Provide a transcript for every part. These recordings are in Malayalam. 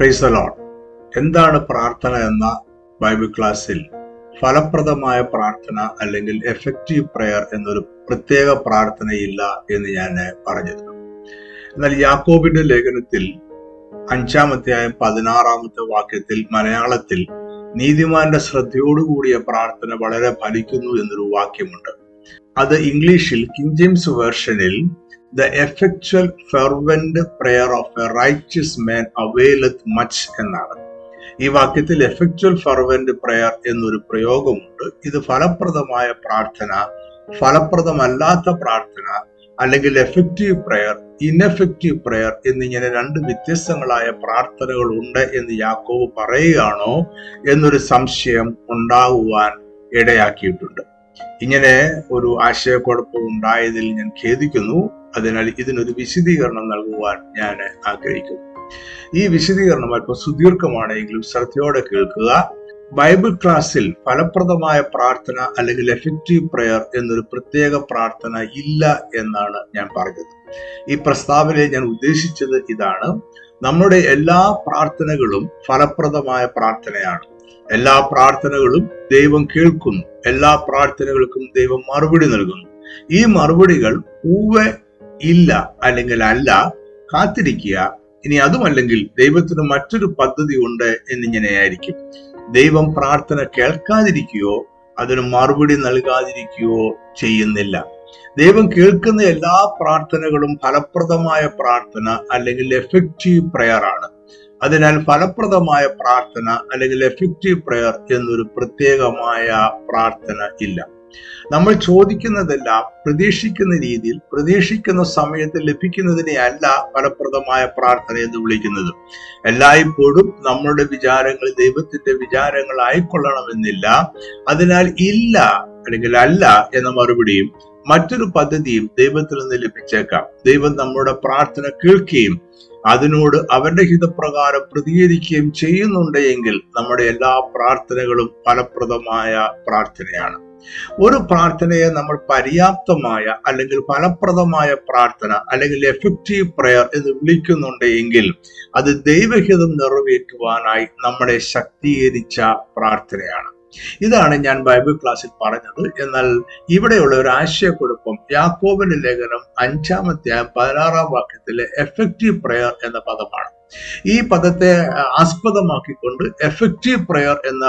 പ്രൈസലോൺ എന്താണ് പ്രാർത്ഥന എന്ന ബൈബിൾ ക്ലാസ്സിൽ ഫലപ്രദമായ പ്രാർത്ഥന അല്ലെങ്കിൽ എഫക്റ്റീവ് പ്രയർ എന്നൊരു പ്രത്യേക പ്രാർത്ഥനയില്ല എന്ന് ഞാൻ പറഞ്ഞിരുന്നു. എന്നാൽ യാക്കോബിന്റെ ലേഖനത്തിൽ അഞ്ചാമത്തെയായും പതിനാറാമത്തെ വാക്യത്തിൽ മലയാളത്തിൽ നീതിമാന്റെ ശ്രദ്ധയോടുകൂടിയ പ്രാർത്ഥന വളരെ ഫലിക്കുന്നു എന്നൊരു വാക്യമുണ്ട്. അത് ഇംഗ്ലീഷിൽ king James വേർഷനിൽ the effectual fervent prayer of a righteous man availeth much എന്നാണ്. ഈ വാക്യത്തിൽ എഫക്ച്വൽ ഫെർവെന്റ് പ്രെയർ എന്നൊരു പ്രയോഗമുണ്ട്. ഇത് ഫലപ്രദമായ പ്രാർത്ഥന ഫലപ്രദമല്ലാത്ത പ്രാർത്ഥന അല്ലെങ്കിൽ എഫക്റ്റീവ് പ്രെയർ ഇൻഎഫക്റ്റീവ് പ്രെയർ എന്നിങ്ങനെ രണ്ട് വ്യത്യസ്തങ്ങളായ പ്രാർത്ഥനകൾ ഉണ്ട് എന്ന് യാക്കോവ് പറയുകയാണോ എന്നൊരു സംശയം ഉണ്ടാകുവാൻ ഇടയാക്കിയിട്ടുണ്ട്. ഇങ്ങനെ ഒരു ആശയക്കുഴപ്പം ഉണ്ടായതിൽ ഞാൻ ഖേദിക്കുന്നു. അതിനാൽ ഇതിനൊരു വിശദീകരണം നൽകുവാൻ ഞാൻ ആഗ്രഹിക്കുന്നു. ഈ വിശദീകരണം അല്പം സുദീർഘമാണെങ്കിലും ശ്രദ്ധയോടെ കേൾക്കുക. ബൈബിൾ ക്ലാസ്സിൽ ഫലപ്രദമായ പ്രാർത്ഥന അല്ലെങ്കിൽ എഫക്റ്റീവ് പ്രെയർ എന്നൊരു പ്രത്യേക പ്രാർത്ഥന ഇല്ല എന്നാണ് ഞാൻ പറഞ്ഞത്. ഈ പ്രസ്താവനയെ ഞാൻ ഉദ്ദേശിച്ചത് ഇതാണ്. നമ്മുടെ എല്ലാ പ്രാർത്ഥനകളും ഫലപ്രദമായ പ്രാർത്ഥനയാണ്. എല്ലാ പ്രാർത്ഥനകളും ദൈവം കേൾക്കുന്നു. എല്ലാ പ്രാർത്ഥനകൾക്കും ദൈവം മറുപടി നൽകുന്നു. ഈ മറുപടികൾ പൂവെ ഇല്ല അല്ലെങ്കിൽ അല്ല കാത്തിരിക്കുക. ഇനി അതുമല്ലെങ്കിൽ ദൈവത്തിന് മറ്റൊരു പദ്ധതി ഉണ്ട് എന്നിങ്ങനെയായിരിക്കും. ദൈവം പ്രാർത്ഥന കേൾക്കാതിരിക്കുകയോ അതിന് മറുപടി നൽകാതിരിക്കുകയോ ചെയ്യുന്നില്ല. ദൈവം കേൾക്കുന്ന എല്ലാ പ്രാർത്ഥനകളും ഫലപ്രദമായ പ്രാർത്ഥന അല്ലെങ്കിൽ എഫക്റ്റീവ് പ്രയർ ആണ്. അതിനാൽ ഫലപ്രദമായ പ്രാർത്ഥന അല്ലെങ്കിൽ എഫക്റ്റീവ് പ്രയർ എന്നൊരു പ്രത്യേകമായ പ്രാർത്ഥന ഇല്ല. നമ്മൾ ചോദിക്കുന്നതെല്ലാം പ്രതീക്ഷിക്കുന്ന രീതിയിൽ പ്രതീക്ഷിക്കുന്ന സമയത്ത് ലഭിക്കുന്നതിനെ അല്ല ഫലപ്രദമായ പ്രാർത്ഥന എന്ന് വിളിക്കുന്നത്. എല്ലായ്പ്പോഴും നമ്മളുടെ വിചാരങ്ങൾ ദൈവത്തിന്റെ വിചാരങ്ങൾ ആയിക്കൊള്ളണമെന്നില്ല അതിനാൽ ഇല്ല അല്ലെങ്കിൽ അല്ല എന്ന മറുപടിയും മറ്റൊരു പദ്ധതിയും ദൈവത്തിൽ നിന്ന് ലഭിച്ചേക്കാം. ദൈവം നമ്മുടെ പ്രാർത്ഥന കേൾക്കുകയും അതിനോട് അവന്റെ ഹിതപ്രകാരം പ്രതികരിക്കുകയും ചെയ്യുന്നുണ്ടെങ്കിൽ നമ്മുടെ എല്ലാ പ്രാർത്ഥനകളും ഫലപ്രദമായ പ്രാർത്ഥനയാണ്. ഒരു പ്രാർത്ഥനയെ നമ്മൾ പര്യാപ്തമായ അല്ലെങ്കിൽ ഫലപ്രദമായ പ്രാർത്ഥന അല്ലെങ്കിൽ എഫക്റ്റീവ് പ്രയർ എന്ന് വിളിക്കുന്നുണ്ട് എങ്കിൽ അത് ദൈവഹിതം നിറവേറ്റുവാനായി നമ്മളെ ശക്തീകരിച്ച പ്രാർത്ഥനയാണ്. ഇതാണ് ഞാൻ ബൈബിൾ ക്ലാസ്സിൽ പറഞ്ഞത്. എന്നാൽ ഇവിടെയുള്ള ഒരു ആശയക്കുഴപ്പം യാക്കോബിന്റെ ലേഖനം അഞ്ചാമത്തെ പതിനാറാം വാക്യത്തിലെ എഫക്റ്റീവ് പ്രയർ എന്ന പദമാണ്. ഈ പദത്തെ ആസ്പദമാക്കിക്കൊണ്ട് എഫക്റ്റീവ് പ്രയർ എന്ന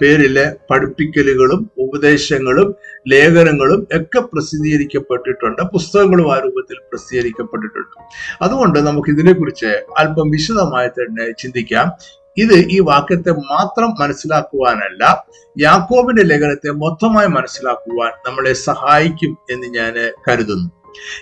പേരിലെ പഠിപ്പിക്കലുകളും ഉപദേശങ്ങളും ലേഖനങ്ങളും ഒക്കെ പ്രസിദ്ധീകരിക്കപ്പെട്ടിട്ടുണ്ട്. പുസ്തകങ്ങളും ആ രൂപത്തിൽ പ്രസിദ്ധീകരിക്കപ്പെട്ടിട്ടുണ്ട്. അതുകൊണ്ട് നമുക്ക് ഇതിനെക്കുറിച്ച് അല്പം വിശദമായി തന്നെ ചിന്തിക്കാം. ഇത് ഈ വാക്യത്തെ മാത്രം മനസ്സിലാക്കുവാനല്ല യാക്കോബിന്റെ ലേഖനത്തെ മൊത്തമായി മനസ്സിലാക്കുവാൻ നമ്മളെ സഹായിക്കും എന്ന് ഞാൻ കരുതുന്നു.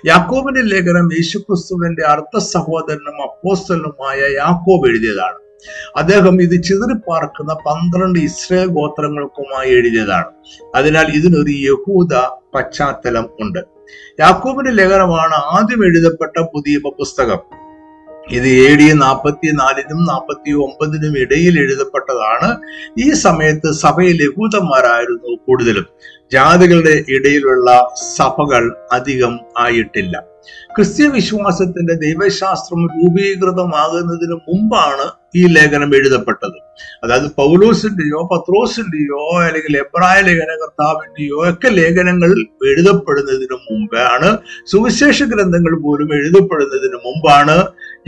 യാക്കോബിന്റെ ലേഖനം യേശുക്രിസ്തുവിന്റെ അർത്ഥ സഹോദരനും അപ്പോസ്റ്റലുമായ യാക്കോബ് എഴുതിയതാണ്. അദ്ദേഹം ഇത് ചിതറിപ്പാർക്കുന്ന പന്ത്രണ്ട് ഇസ്രയേൽ ഗോത്രങ്ങൾക്കുമായി എഴുതിയതാണ്. അതിനാൽ ഇതിനൊരു യഹൂദ പശ്ചാത്തലം ഉണ്ട്. യാക്കൂബിന്റെ ലേഖനമാണ് ആദ്യം എഴുതപ്പെട്ട പുതിയ പുസ്തകം. ഇത് എ ഡി നാൽപ്പത്തി നാലിനും നാൽപ്പത്തി ഒമ്പതിനും ഇടയിൽ എഴുതപ്പെട്ടതാണ്. ഈ സമയത്ത് സഭയിൽ യഹൂദന്മാരായിരുന്നു കൂടുതലും. ജാതികളുടെ ഇടയിലുള്ള സഭകൾ അധികം ആയിട്ടില്ല. ക്രിസ്ത്യ വിശ്വാസത്തിന്റെ ദൈവശാസ്ത്രം രൂപീകൃതമാകുന്നതിന് മുമ്പാണ് ഈ ലേഖനം എഴുതപ്പെട്ടത്. അതായത് പൗലോസിന്റെയോ പത്രോസിന്റെയോ അല്ലെങ്കിൽ എബ്രായ ലേഖന കർത്താവിന്റെയോ ഒക്കെ ലേഖനങ്ങൾ എഴുതപ്പെടുന്നതിന് മുമ്പാണ് സുവിശേഷ ഗ്രന്ഥങ്ങൾ പോലും എഴുതപ്പെടുന്നതിന് മുമ്പാണ്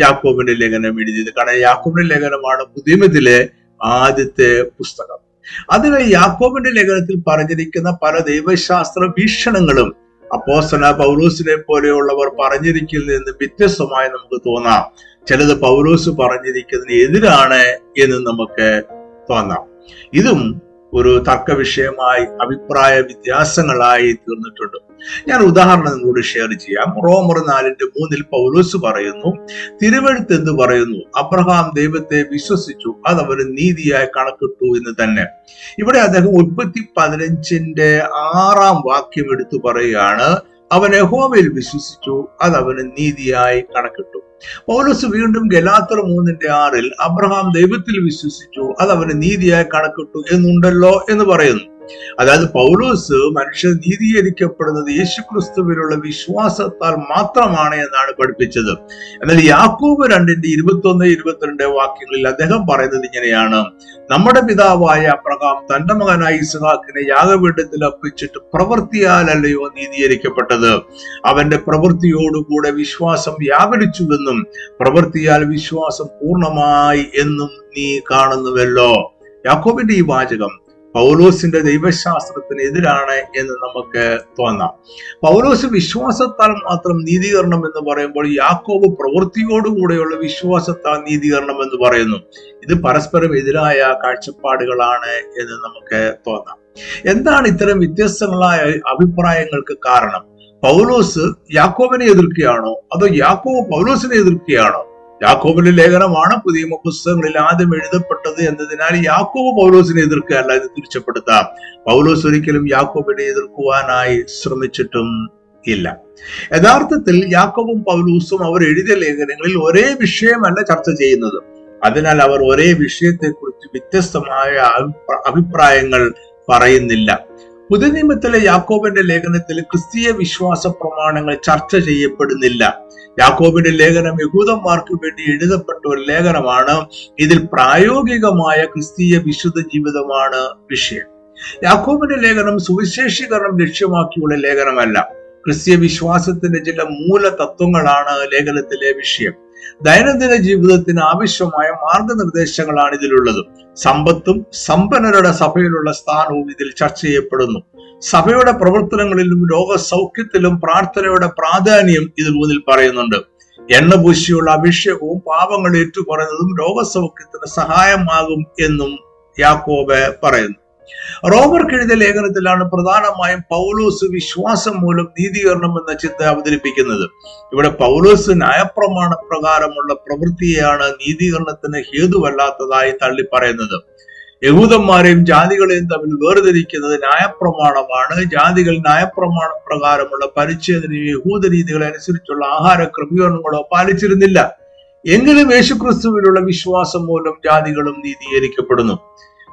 യാക്കോബിന്റെ ലേഖനം എഴുതിയത്. കാരണം യാക്കോബിന്റെ ലേഖനമാണ് പുതിയമത്തിലെ ആദ്യത്തെ പുസ്തകം. അതിനാൽ യാക്കോബിന്റെ ലേഖനത്തിൽ പറഞ്ഞിരിക്കുന്ന പല ദൈവശാസ്ത്ര വീക്ഷണങ്ങളും അപ്പോസ്തല പൗലൂസിനെ പോലെയുള്ളവർ പറഞ്ഞിരിക്കുന്നതിൽ നിന്ന് വ്യത്യസ്തമായി നമുക്ക് തോന്നാം. ചിലത് പൗലൂസ് പറഞ്ഞിരിക്കുന്നതിന് എതിരാണ് എന്ന് നമുക്ക് തോന്നാം. ഇതും ഒരു തർക്ക വിഷയമായി അഭിപ്രായ വ്യത്യാസങ്ങളായി തീർന്നിട്ടുണ്ട്. ഞാൻ ഉദാഹരണം നിങ്ങളോട് ഷെയർ ചെയ്യാം. റോമർ നാലിന്റെ മൂന്നിൽ പൗലോസ് പറയുന്നു തിരുവഴുത്ത് എന്ന് പറയുന്നു? അബ്രഹാം ദൈവത്തെ വിശ്വസിച്ചു അത് അവന് നീതിയായി കണക്കിട്ടു എന്ന് തന്നെ. ഇവിടെ അദ്ദേഹം ഉൽപ്പത്തി പതിനഞ്ചിന്റെ ആറാം വാക്യം എടുത്തു പറയുകയാണ് അവൻ യഹോവയിൽ വിശ്വസിച്ചു അത് അവന് നീതിയായി കണക്കിട്ടു. പൗലോസ് വീണ്ടും ഗലാത്തർ മൂന്നിന്റെ ആറിൽ അബ്രഹാം ദൈവത്തിൽ വിശ്വസിച്ചു അത് അവന് നീതിയായി കണക്കിട്ടു എന്നുണ്ടല്ലോ എന്ന് പറയുന്നു. അതായത് പൗലോസ് മനുഷ്യൻ നീതീകരിക്കപ്പെടുന്നത് യേശുക്രിസ്തുവിലുള്ള വിശ്വാസത്താൽ മാത്രമാണ് എന്നാണ് പഠിപ്പിച്ചത്. എന്നാൽ യാക്കൂബ് രണ്ടിന്റെ ഇരുപത്തൊന്ന് ഇരുപത്തിരണ്ട് വാക്യങ്ങളിൽ അദ്ദേഹം പറയുന്നത് ഇങ്ങനെയാണ്. നമ്മുടെ പിതാവായ അബ്രഹാം തന്റെ മകനായ ഇസ്ഹാക്കിനെ യാഗപീഠത്തിൽ അർപ്പിച്ചിട്ട് പ്രവൃത്തിയാലല്ലയോ നീതീകരിക്കപ്പെട്ടത്? അവന്റെ പ്രവൃത്തിയോടുകൂടെ വിശ്വാസം വ്യാപരിച്ചുവെന്നും പ്രവൃത്തിയാൽ വിശ്വാസം പൂർണമായി എന്നും നീ കാണുന്നുവല്ലോ. യാക്കോബിന്റെ ഈ വാചകം പൗലോസിന്റെ ദൈവശാസ്ത്രത്തിന് എതിരാണ് എന്ന് നമുക്ക് തോന്നാം. പൗലോസ് വിശ്വാസത്താൽ മാത്രം നീതീകരണം എന്ന് പറയുമ്പോൾ യാക്കോബ് പ്രവൃത്തിയോടുകൂടെയുള്ള വിശ്വാസത്താൽ നീതീകരണം എന്ന് പറയുന്നു. ഇത് പരസ്പരം എതിരായ കാഴ്ചപ്പാടുകളാണ് എന്ന് നമുക്ക് തോന്നാം. എന്താണ് ഇത്തരം വ്യത്യസ്തങ്ങളായ അഭിപ്രായങ്ങൾക്ക് കാരണം? പൗലോസ് യാക്കോബിനെ എതിർക്കുകയാണോ? അതോ യാക്കോബ് പൗലോസിനെ എതിർക്കുകയാണോ? യാക്കോബിന്റെ ലേഖനമാണ് പുതിയ പുസ്തകങ്ങളിൽ ആദ്യം എഴുതപ്പെട്ടത് എന്നതിനാൽ യാക്കോബ് പൗലോസിനെ എതിർക്കുകയല്ല ഇത് തിരിച്ചപ്പെടുത്താം പൗലോസ് ഒരിക്കലും യാക്കോബിനെ എതിർക്കുവാനായി ശ്രമിച്ചിട്ടും ഇല്ല. യഥാർത്ഥത്തിൽ യാക്കോബും പൗലൂസും അവർ എഴുതിയ ലേഖനങ്ങളിൽ ഒരേ വിഷയമല്ല ചർച്ച ചെയ്യുന്നത്. അതിനാൽ അവർ ഒരേ വിഷയത്തെക്കുറിച്ച് വ്യത്യസ്തമായ അഭിപ്രായങ്ങൾ പറയുന്നില്ല. പുതിയ നിയമത്തിലെ യാക്കോബിന്റെ ലേഖനത്തിൽ ക്രിസ്തീയ വിശ്വാസ പ്രമാണങ്ങൾ ചർച്ച ചെയ്യപ്പെടുന്നില്ല. യാക്കോബിന്റെ ലേഖനം യഹൂദന്മാർക്ക് വേണ്ടി എഴുതപ്പെട്ട ഒരു ലേഖനമാണ്. ഇതിൽ പ്രായോഗികമായ ക്രിസ്തീയ വിശുദ്ധ ജീവിതമാണ് വിഷയം. യാക്കോബിന്റെ ലേഖനം സുവിശേഷീകരണം ലക്ഷ്യമാക്കിയുള്ള ലേഖനമല്ല. ക്രിസ്തീയ വിശ്വാസത്തിന്റെ ചില മൂല തത്വങ്ങളാണ് ലേഖനത്തിലെ വിഷയം. ദൈനംദിന ജീവിതത്തിന് ആവശ്യമായ മാർഗനിർദ്ദേശങ്ങളാണ് ഇതിലുള്ളത്. സമ്പത്തും സമ്പന്നരുടെ സഭയിലുള്ള സ്ഥാനവും ഇതിൽ ചർച്ച ചെയ്യപ്പെടുന്നു. സഭയുടെ പ്രവർത്തനങ്ങളിലും രോഗസൗഖ്യത്തിലും പ്രാർത്ഥനയുടെ പ്രാധാന്യം ഇതിൽ മുന്നിൽ പറയുന്നുണ്ട്. എണ്ണ പൂശിയുള്ള അഭിഷേകവും പാപങ്ങൾ ഏറ്റുപറയുന്നതും രോഗസൗഖ്യത്തിന് സഹായമാകും എന്നും യാക്കോബ് പറയുന്നു. റോബർക്ക് എഴുതിയ ലേഖനത്തിലാണ് പ്രധാനമായും പൗലോസ് വിശ്വാസം മൂലം നീതീകരണം എന്ന ചിന്ത അവതരിപ്പിക്കുന്നത്. ഇവിടെ പൗലോസ് ന്യായപ്രമാണ പ്രകാരമുള്ള പ്രവൃത്തിയെയാണ് നീതീകരണത്തിന് ഹേതുവല്ലാത്തതായി തള്ളി പറയുന്നത്. യഹൂദന്മാരെയും ജാതികളെയും തമ്മിൽ വേർതിരിക്കുന്നത് ന്യായപ്രമാണമാണ്. ജാതികൾ ന്യായപ്രമാണ പ്രകാരമുള്ള പരിച്ഛേദനയും യഹൂദ രീതികളെ അനുസരിച്ചുള്ള ആഹാര ക്രമീകരണങ്ങളോ പാലിച്ചിരുന്നില്ല. എങ്കിലും യേശുക്രിസ്തുവിലുള്ള വിശ്വാസം മൂലം ജാതികളും നീതീകരിക്കപ്പെടുന്നു.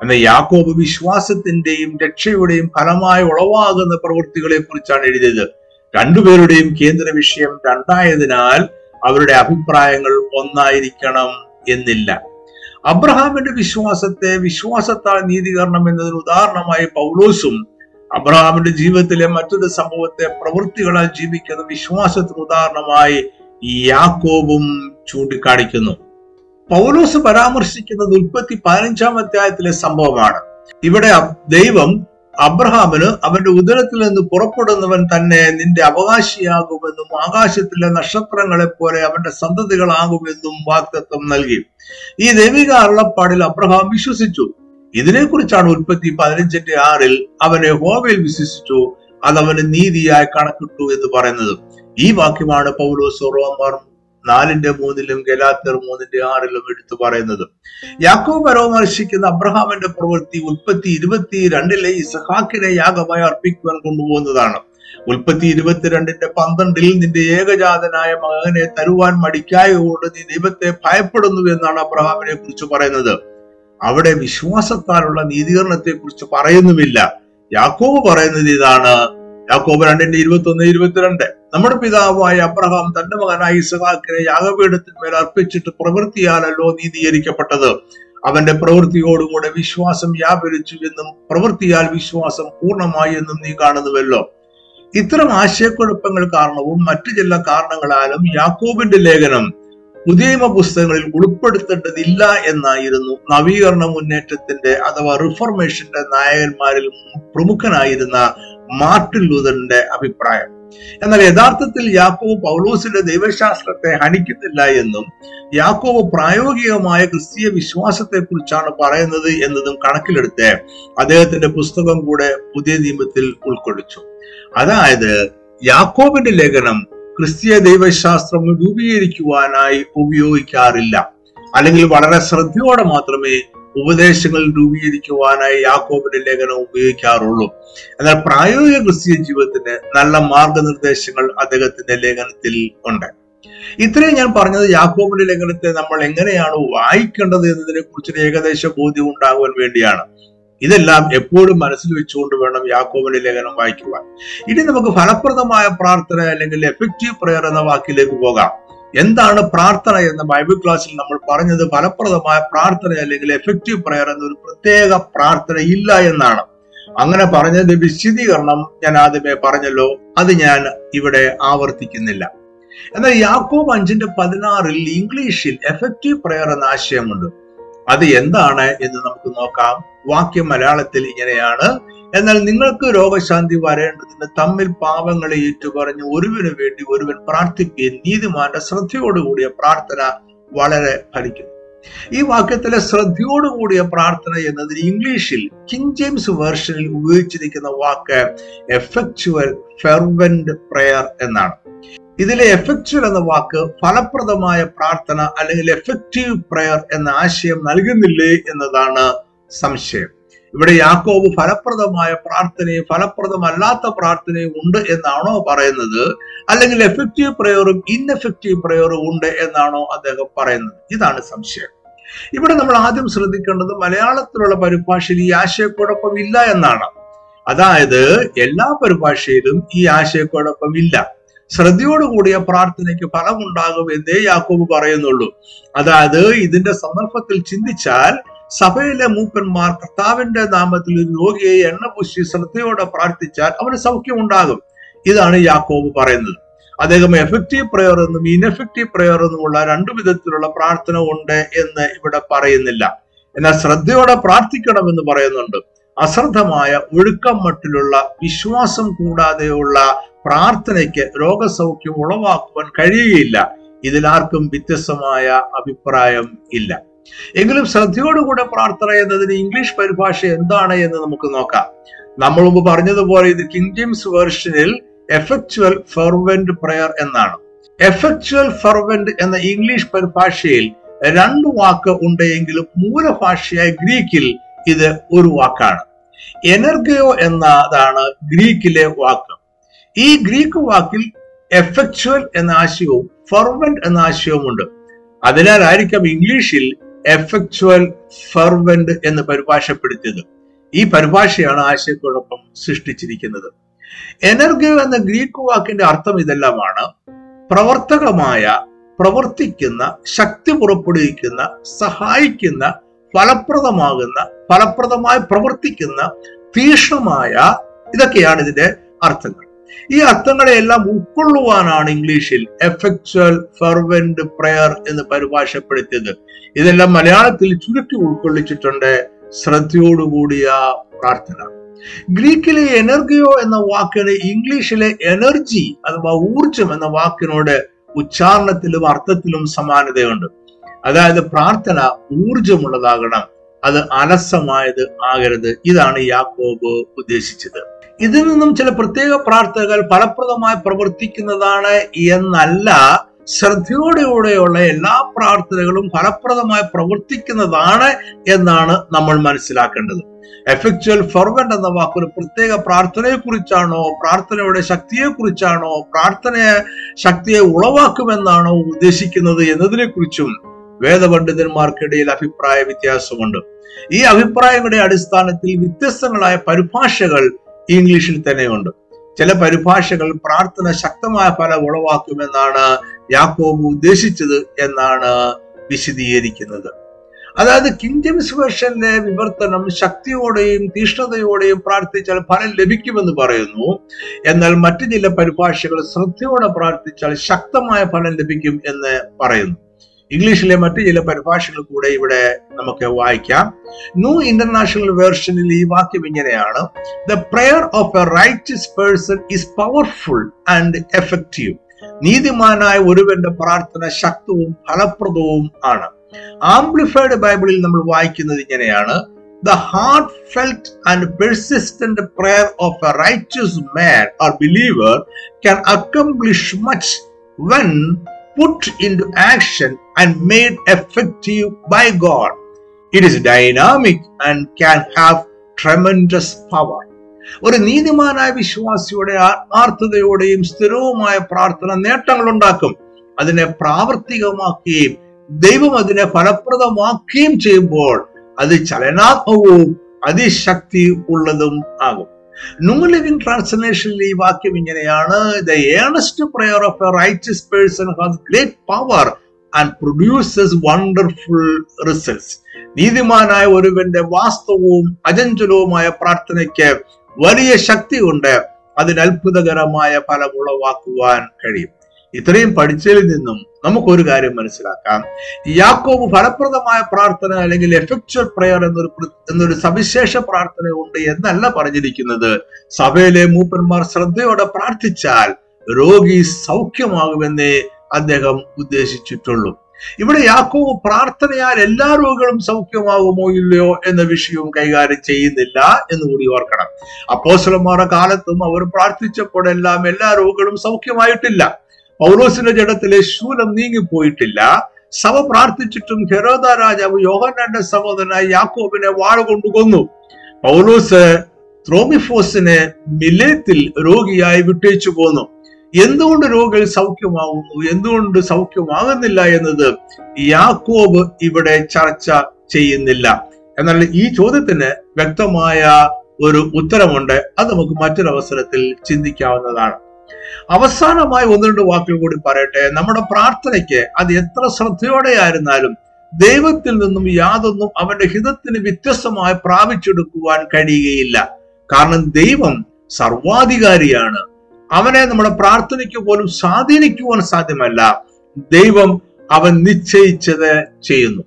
എന്നാൽ യാക്കോബ് വിശ്വാസത്തിന്റെയും രക്ഷയുടെയും ഫലമായി ഉളവാകുന്ന പ്രവൃത്തികളെ കുറിച്ചാണ് എഴുതിയത്. രണ്ടുപേരുടെയും കേന്ദ്ര വിഷയം രണ്ടായതിനാൽ അവരുടെ അഭിപ്രായങ്ങൾ ഒന്നായിരിക്കണം എന്നില്ല. അബ്രഹാമിന്റെ വിശ്വാസത്തെ വിശ്വാസത്താൽ നീതീകരണം എന്നതിന് ഉദാഹരണമായി പൗലോസും അബ്രഹാമിന്റെ ജീവിതത്തിലെ മറ്റൊരു സംഭവത്തെ പ്രവൃത്തികളാൽ ജീവിക്കുന്ന വിശ്വാസത്തിന് ഉദാഹരണമായി യാക്കോബും ചൂണ്ടിക്കാണിക്കുന്നു. പൗലോസ് പരാമർശിക്കുന്നത് ഉൽപ്പത്തി പതിനഞ്ചാം അധ്യായത്തിലെ സംഭവമാണ്. ഇവിടെ ദൈവം അബ്രഹാമിന് അവന്റെ ഉദരത്തിൽ നിന്ന് പുറപ്പെടുന്നവൻ തന്നെ നിന്റെ അവകാശിയാകുമെന്നും ആകാശത്തിലെ നക്ഷത്രങ്ങളെ പോലെ അവന്റെ സന്തതികളാകുമെന്നും വാക്തത്വം നൽകി. ഈ ദൈവിക അരുളപ്പാടിൽ അബ്രഹാം വിശ്വസിച്ചു. ഇതിനെക്കുറിച്ചാണ് ഉൽപ്പത്തി പതിനഞ്ചിന്റെ ആറിൽ അവനെ ഹോവയിൽ വിശ്വസിച്ചു. അതവന് നീതിയായി കണക്കിട്ടു എന്ന് പറയുന്നത്. ഈ വാക്യമാണ് പൗലോസ് റോമർ നാലിന്റെ മൂന്നിലും ഗലാത്തർ മൂന്നിന്റെ ആറിലും എടുത്തു പറയുന്നത്. യാക്കോബ് പരാമർശിക്കുന്ന അബ്രഹാമിന്റെ പ്രവൃത്തി ഉൽപ്പത്തി ഇരുപത്തി രണ്ടിലെ ഇസഹാക്കിനെ യാഗമായി അർപ്പിക്കുവാൻ കൊണ്ടുപോകുന്നതാണ്. ഉൽപ്പത്തി ഇരുപത്തിരണ്ടിന്റെ പന്ത്രണ്ടിൽ നിന്റെ ഏകജാതനായ മകനെ തരുവാൻ മടിക്കായതുകൊണ്ട് നീ ദൈവത്തെ ഭയപ്പെടുന്നു എന്നാണ് അബ്രഹാമിനെ കുറിച്ച് പറയുന്നത്. അവിടെ വിശ്വാസത്താലുള്ള നീതീകരണത്തെ കുറിച്ച് പറയുന്നുമില്ല. യാക്കോബ് പറയുന്നത് ഇതാണ് യാക്കോബ് രണ്ടിന്റെ ഇരുപത്തി ഒന്ന് ഇരുപത്തിരണ്ട്. നമ്മുടെ പിതാവായ അബ്രഹാം തന്റെ മകനായ ഇസഹാക്കിനെ യാഗപീഠത്തിന്മേൽ അർപ്പിച്ചിട്ട് പ്രവൃത്തിയാലല്ലോ നീതീകരിക്കപ്പെട്ടത്. അവന്റെ പ്രവൃത്തിയോടുകൂടെ വിശ്വാസം വ്യാപരിച്ചു എന്നും പ്രവൃത്തിയാൽ വിശ്വാസം പൂർണമായി എന്നും നീ കാണുന്നുവല്ലോ. ഇത്തരം ആശയക്കുഴപ്പങ്ങൾ കാരണവും മറ്റു ചില കാരണങ്ങളാലും യാക്കോബിന്റെ ലേഖനം പുതിയമ പുസ്തകങ്ങളിൽ ഉൾപ്പെടുത്തേണ്ടതില്ല എന്നായിരുന്നു നവീകരണ മുന്നേറ്റത്തിന്റെ അഥവാ റിഫോർമേഷന്റെ നായകന്മാരിൽ പ്രമുഖനായിരുന്ന മാർട്ടിൻ ലൂതറിന്റെ അഭിപ്രായം. എന്നാൽ യഥാർത്ഥത്തിൽ യാക്കോവ് പൗലോസിന്റെ ദൈവശാസ്ത്രത്തെ ഹനിക്കുന്നില്ല എന്നും യാക്കോവ് പ്രായോഗികമായ ക്രിസ്തീയ വിശ്വാസത്തെ കുറിച്ചാണ് പറയുന്നത് എന്നതും കണക്കിലെടുത്ത് അദ്ദേഹത്തിന്റെ പുസ്തകം കൂടെ പുതിയ നിയമത്തിൽ ഉൾക്കൊള്ളിച്ചു. അതായത് യാക്കോബിന്റെ ലേഖനം ക്രിസ്തീയ ദൈവശാസ്ത്രം രൂപീകരിക്കുവാനായി ഉപയോഗിക്കാറില്ല. അല്ലെങ്കിൽ വളരെ ശ്രദ്ധയോടെ മാത്രമേ ഉപദേശങ്ങൾ രൂപീകരിക്കുവാനായി യാക്കോബിന്റെ ലേഖനം ഉപയോഗിക്കാറുള്ളൂ. എന്നാൽ പ്രായോഗിക ക്രിസ്തീയ ജീവിതത്തിന് നല്ല മാർഗനിർദ്ദേശങ്ങൾ അദ്ദേഹത്തിന്റെ ലേഖനത്തിൽ ഉണ്ട്. ഇത്രയും ഞാൻ പറഞ്ഞത് യാക്കോബിന്റെ ലേഖനത്തെ നമ്മൾ എങ്ങനെയാണ് വായിക്കേണ്ടത് എന്നതിനെ കുറിച്ചൊരു ഏകദേശ ബോധ്യം ഉണ്ടാകുവാൻ വേണ്ടിയാണ്. ഇതെല്ലാം എപ്പോഴും മനസ്സിൽ വെച്ചുകൊണ്ട് വേണം യാക്കോബിന്റെ ലേഖനം വായിക്കുവാൻ. ഇനി നമുക്ക് ഫലപ്രദമായ പ്രാർത്ഥന അല്ലെങ്കിൽ എഫക്റ്റീവ് പ്രയർ എന്ന വാക്കിലേക്ക് പോകാം. എന്താണ് പ്രാർത്ഥന എന്ന് ബൈബിൾ ക്ലാസ്സിൽ നമ്മൾ പറഞ്ഞത്? ഫലപ്രദമായ പ്രാർത്ഥന അല്ലെങ്കിൽ എഫക്റ്റീവ് പ്രയർ എന്നൊരു പ്രത്യേക പ്രാർത്ഥന ഇല്ല എന്നാണ്. അങ്ങനെ പറഞ്ഞത് വിശദീകരണം ഞാൻ ആദ്യമേ പറഞ്ഞല്ലോ. അത് ഞാൻ ഇവിടെ ആവർത്തിക്കുന്നില്ല. എന്നാൽ യാക്കോബ് അഞ്ചിന്റെ പതിനാറിൽ ഇംഗ്ലീഷിൽ എഫക്റ്റീവ് പ്രയർ എന്ന ആശയമുണ്ട്. അത് എന്താണ് എന്ന് നമുക്ക് നോക്കാം. വാക്യം മലയാളത്തിൽ ഇങ്ങനെയാണ്. എന്നാൽ നിങ്ങൾക്ക് രോഗശാന്തി വരേണ്ടതിന് തമ്മിൽ പാപങ്ങളെ ഏറ്റുപറഞ്ഞ് ഒരുവിനു വേണ്ടി ഒരുവൻ പ്രാർത്ഥിക്കുകയും നീതിമാന്റെ ശ്രദ്ധയോടുകൂടിയ പ്രാർത്ഥന വളരെ ഫലിക്കുന്നു. ഈ വാക്യത്തിലെ ശ്രദ്ധയോടുകൂടിയ പ്രാർത്ഥന എന്നതിന് ഇംഗ്ലീഷിൽ കിങ് ജെയിംസ് വേർഷനിൽ ഉപയോഗിച്ചിരിക്കുന്ന വാക്ക് എഫക്ച്വൽ ഫെർവെന്റ് പ്രയർ എന്നാണ്. ഇതിലെ എഫക്ച്വൽ എന്ന വാക്ക് ഫലപ്രദമായ പ്രാർത്ഥന അല്ലെങ്കിൽ എഫക്റ്റീവ് പ്രയർ എന്ന ആശയം നൽകുന്നില്ലേ എന്നതാണ് സംശയം. ഇവിടെ യാക്കോബ് ഫലപ്രദമായ പ്രാർത്ഥനയും ഫലപ്രദമല്ലാത്ത പ്രാർത്ഥനയും ഉണ്ട് എന്നാണോ പറയുന്നത്? അല്ലെങ്കിൽ എഫക്റ്റീവ് പ്രയോറും ഇൻഎഫക്റ്റീവ് പ്രയോറും ഉണ്ട് എന്നാണോ അദ്ദേഹം പറയുന്നത്? ഇതാണ് സംശയം. ഇവിടെ നമ്മൾ ആദ്യം ശ്രദ്ധിക്കേണ്ടത് മലയാളത്തിലുള്ള പരിഭാഷയിൽ ഈ ആശയക്കുഴപ്പം ഇല്ല എന്നാണ്. അതായത് എല്ലാ പരിഭാഷയിലും ഈ ആശയക്കുഴപ്പം ഇല്ല. ശ്രദ്ധയോടുകൂടിയ പ്രാർത്ഥനയ്ക്ക് ഫലമുണ്ടാകും എന്നേ യാക്കോബ് പറയുന്നുള്ളൂ. അതായത് ഇതിന്റെ സന്ദർഭത്തിൽ ചിന്തിച്ചാൽ സഭയിലെ മൂപ്പന്മാർ കർത്താവിന്റെ നാമത്തിൽ ഒരു രോഗിയെ എണ്ണ പൂശി ശ്രദ്ധയോടെ പ്രാർത്ഥിച്ചാൽ അവന് സൗഖ്യമുണ്ടാകും. ഇതാണ് യാക്കോബ് പറയുന്നത്. അദ്ദേഹം എഫക്റ്റീവ് പ്രയർ എന്നും ഇൻഎഫക്റ്റീവ് പ്രയർ എന്നുമുള്ള രണ്ടു വിധത്തിലുള്ള പ്രാർത്ഥന ഉണ്ട് എന്ന് ഇവിടെ പറയുന്നില്ല. എന്നാൽ ശ്രദ്ധയോടെ പ്രാർത്ഥിക്കണമെന്ന് പറയുന്നുണ്ട്. അശ്രദ്ധമായ ഒഴുക്കം മട്ടിലുള്ള വിശ്വാസം കൂടാതെയുള്ള പ്രാർത്ഥനയ്ക്ക് രോഗസൗഖ്യം ഉളവാക്കുവാൻ കഴിയുകയില്ല. ഇതിലാർക്കും വ്യത്യസ്തമായ അഭിപ്രായം ഇല്ല. എങ്കിലും ശ്രദ്ധയോടുകൂടെ പ്രാർത്ഥന എന്നതിന് ഇംഗ്ലീഷ് പരിഭാഷ എന്താണ് എന്ന് നമുക്ക് നോക്കാം. നമ്മൾ മുമ്പ് പറഞ്ഞതുപോലെ ഇത് കിങ് ജെയിംസ് വേർഷനിൽ എഫക്ച്വൽ ഫെർവെന്റ് പ്രയർ എന്നാണ്. എഫക്ച്വൽ ഫെർവെന്റ് എന്ന ഇംഗ്ലീഷ് പരിഭാഷയിൽ രണ്ട് വാക്ക് ഉണ്ടെങ്കിലും മൂലഭാഷയായ ഗ്രീക്കിൽ ഇത് ഒരു വാക്കാണ്. എനർഗയോ എന്നതാണ് ഗ്രീക്കിലെ വാക്ക്. ഈ ഗ്രീക്ക് വാക്കിൽ എഫക്ച്വൽ എന്ന ആശയവും ഫെർവെന്റ് എന്ന ആശയവുമുണ്ട്. അതിനാലായിരിക്കാം ഇംഗ്ലീഷിൽ എഫക്ച്വൽ ഫെർവെന്റ് എന്ന് പരിഭാഷപ്പെടുത്തിയത്. ഈ പരിഭാഷയാണ് ആശയക്കുഴപ്പം സൃഷ്ടിച്ചിരിക്കുന്നത്. എനർഗയോ എന്ന ഗ്രീക്ക് വാക്കിന്റെ അർത്ഥം ഇതെല്ലാമാണ്. പ്രവർത്തകമായ പ്രവർത്തിക്കുന്ന ശക്തി പുറപ്പെടുവിക്കുന്ന സഹായിക്കുന്ന ഫലപ്രദമാകുന്ന ഫലപ്രദമായി പ്രവർത്തിക്കുന്ന തീക്ഷ്ണമായ ഇതൊക്കെയാണ് ഇതിന്റെ അർത്ഥങ്ങൾ. ഈ അർത്ഥങ്ങളെയെല്ലാം ഉൾക്കൊള്ളുവാനാണ് ഇംഗ്ലീഷിൽ എഫക്ച്വൽ ഫെർവെന്റ് പ്രയർ എന്ന് പരിഭാഷപ്പെടുത്തിയത്. ഇതെല്ലാം മലയാളത്തിൽ ചുരുക്കി ഉൾക്കൊള്ളിച്ചിട്ടുണ്ട്. ശ്രദ്ധയോടുകൂടിയ പ്രാർത്ഥന. ഗ്രീക്കിലെ എനർജിയോ എന്ന വാക്കിന് ഇംഗ്ലീഷിലെ എനർജി അഥവാ ഊർജം എന്ന വാക്കിനോട് ഉച്ചാരണത്തിലും അർത്ഥത്തിലും സമാനതയുണ്ട്. അതായത് പ്രാർത്ഥന ഊർജമുള്ളതാകണം അത് അലസമായത് ആകരുത്. ഇതാണ് യാക്കോബ് ഉദ്ദേശിച്ചത്. ഇതിൽ നിന്നും ചില പ്രത്യേക പ്രാർത്ഥനകൾ ഫലപ്രദമായി പ്രവർത്തിക്കുന്നതാണ് എന്നല്ല ശ്രദ്ധയോടെയോടെയുള്ള എല്ലാ പ്രാർത്ഥനകളും ഫലപ്രദമായി പ്രവർത്തിക്കുന്നതാണ് എന്നാണ് നമ്മൾ മനസ്സിലാക്കേണ്ടത്. എഫക്ച്വൽ ഫെർവെന്റ് എന്ന വാക്ക് ഒരു പ്രത്യേക പ്രാർത്ഥനയെ കുറിച്ചാണോ പ്രാർത്ഥനയുടെ ശക്തിയെ കുറിച്ചാണോ പ്രാർത്ഥനയെ ശക്തിയെ ഉളവാക്കുമെന്നാണോ ഉദ്ദേശിക്കുന്നത് എന്നതിനെ കുറിച്ചും വേദപണ്ഡിതന്മാർക്കിടയിൽ അഭിപ്രായ വ്യത്യാസമുണ്ട്. ഈ അഭിപ്രായങ്ങളുടെ അടിസ്ഥാനത്തിൽ വ്യത്യസ്തങ്ങളായ പരിഭാഷകൾ ഇംഗ്ലീഷിൽ തന്നെയുണ്ട്. ചില പരിഭാഷകൾ പ്രാർത്ഥന ശക്തമായ ഫലം ഉളവാക്കുമെന്നാണ് യാക്കോബ് ഉദ്ദേശിച്ചത് എന്നാണ് വിശദീകരിക്കുന്നത്. അതായത് കിങ് ജെയിംസ് വേർഷന്റെ വിവർത്തനം ശക്തിയോടെയും തീഷ്ണതയോടെയും പ്രാർത്ഥിച്ചാൽ ഫലം ലഭിക്കുമെന്ന് പറയുന്നു. എന്നാൽ മറ്റു ചില പരിഭാഷകൾ ശ്രദ്ധയോടെ പ്രാർത്ഥിച്ചാൽ ശക്തമായ ഫലം ലഭിക്കും എന്ന് പറയുന്നു. ഇംഗ്ലീഷിലെ മറ്റ് ചില പരിഭാഷകൾ കൂടെ ഇവിടെ നമുക്ക് വായിക്കാം. ന്യൂ ഇന്റർനാഷണൽ വേർഷനിൽ ഈ വാക്യം ഇങ്ങനെയാണ്. The prayer of a righteous person is powerful and effective നീതിമാനായ ഒരുവന്റെ പ്രാർത്ഥന ശക്തവും ഫലപ്രദവും ആണ്. ആംപ്ലിഫൈഡ് ബൈബിളിൽ നമ്മൾ വായിക്കുന്നത് ഇങ്ങനെയാണ്. The heartfelt and persistent prayer of a righteous man or believer can accomplish much when put into action and made effective by God. It is dynamic and can have tremendous power. ഒരു നീതിമാനായ വിശ്വാസിയുടെ ആത്മാർത്ഥതയോടെയും സ്ഥിരവുമായ പ്രാർത്ഥന നേട്ടങ്ങൾ ഉണ്ടാക്കും അതിനെ പ്രാവർത്തികമാക്കുകയും ദൈവം അതിനെ ഫലപ്രദമാക്കുകയും ചെയ്യുമ്പോൾ അത് ചലനാത്മകവും അതിശക്തി ഉള്ളതും ആകും ന്യൂ ലിവിംഗ് ട്രാൻസ്ലേഷനിൽ ഈ വാക്യം ഇങ്ങനെയാണ്. The earnest prayer of a righteous person has great power and produces wonderful results നീതിമാനായ ഒരുവന്റെ വാസ്തവവും അജഞ്ചലവുമായ പ്രാർത്ഥനയ്ക്ക് വലിയ ശക്തിയുണ്ട്. അതിന് അത്ഭുതകരമായ ഫലമുളവാക്കുവാൻ കഴിയും. ഇത്രയും പഠിച്ചതിൽ നിന്നും നമുക്കൊരു കാര്യം മനസ്സിലാക്കാം. യാക്കോബ് ഫലപ്രദമായ പ്രാർത്ഥന അല്ലെങ്കിൽ എഫക്ച്വൽ പ്രയർ എന്നൊരു എന്നൊരു സവിശേഷ പ്രാർത്ഥന ഉണ്ട് എന്നല്ല പറഞ്ഞിരിക്കുന്നത്. സഭയിലെ മൂപ്പന്മാർ ശ്രദ്ധയോടെ പ്രാർത്ഥിച്ചാൽ രോഗി സൗഖ്യമാകുമെന്നേ അദ്ദേഹം ഉദ്ദേശിച്ചിട്ടുള്ളൂ. ഇവിടെ യാക്കോബ് പ്രാർത്ഥനയാൽ എല്ലാ രോഗികളും സൗഖ്യമാകുമോ ഇല്ലയോ എന്ന വിഷയവും കൈകാര്യം ചെയ്യുന്നില്ല എന്ന് കൂടി ഓർക്കണം. അപ്പോസ്തലന്മാരുടെ കാലത്തും അവർ പ്രാർത്ഥിച്ചപ്പോഴെല്ലാം എല്ലാ രോഗികളും സൗഖ്യമായിട്ടില്ല. പൗലോസിന്റെ ജഡത്തിലെ ശൂലം നീങ്ങിപ്പോയിട്ടില്ല. സഭ പ്രാർത്ഥിച്ചിട്ടും ഹെരോദ രാജാവ് യോഹന്നാന്റെ സഹോദരനായ യാക്കോബിനെ വാഴ കൊണ്ടു കൊന്നു. പൗലോസ് ത്രോമിഫോസിനെ മിലേത്തിൽ രോഗിയായി വിട്ടേച്ചു പോന്നു. എന്തുകൊണ്ട് രോഗികൾ സൗഖ്യമാവുന്നു? എന്തുകൊണ്ട് സൗഖ്യമാകുന്നില്ല എന്നത് യാക്കോബ് ഇവിടെ ചർച്ച ചെയ്യുന്നില്ല. എന്നാൽ ഈ ചോദ്യത്തിന് വ്യക്തമായ ഒരു ഉത്തരമുണ്ട്. അത് നമുക്ക് മറ്റൊരവസരത്തിൽ ചിന്തിക്കാവുന്നതാണ്. അവസാനമായി ഒന്ന് രണ്ട് വാക്കുകൾ കൂടി പറയട്ടെ. നമ്മുടെ പ്രാർത്ഥനയ്ക്ക് അത് എത്ര ശ്രദ്ധയോടെ ആയിരുന്നാലും ദൈവത്തിൽ നിന്നും യാതൊന്നും അവന്റെ ഹിതത്തിന് വ്യത്യസ്തമായി പ്രാപിച്ചെടുക്കുവാൻ കഴിയുകയില്ല. കാരണം ദൈവം സർവാധികാരിയാണ്. അവനെ നമ്മുടെ പ്രാർത്ഥനയ്ക്ക് പോലും സ്വാധീനിക്കുവാൻ സാധ്യമല്ല. ദൈവം അവൻ നിശ്ചയിച്ചത് ചെയ്യുന്നു.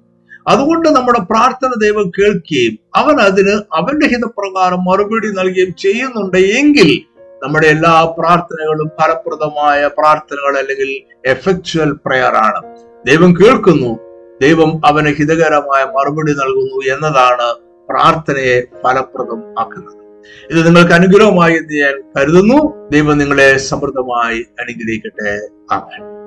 അതുകൊണ്ട് നമ്മുടെ പ്രാർത്ഥന ദൈവം കേൾക്കുകയും അവൻ അതിന് അവന്റെ ഹിതപ്രകാരം മറുപടി നൽകുകയും ചെയ്യുന്നുണ്ട് എങ്കിൽ നമ്മുടെ എല്ലാ പ്രാർത്ഥനകളും ഫലപ്രദമായ പ്രാർത്ഥനകൾ അല്ലെങ്കിൽ എഫക്ച്വൽ പ്രയർ ആണ്. ദൈവം കേൾക്കുന്നു. ദൈവം അവന് ഹിതകരമായ മറുപടി നൽകുന്നു എന്നതാണ് പ്രാർത്ഥനയെ ഫലപ്രദം ആക്കുന്നത്. ഇത് നിങ്ങൾക്ക് അനുഗ്രഹമായി എന്ന് ഞാൻ കരുതുന്നു. ദൈവം നിങ്ങളെ സമൃദ്ധമായി അനുഗ്രഹിക്കട്ടെ. ആമേൻ.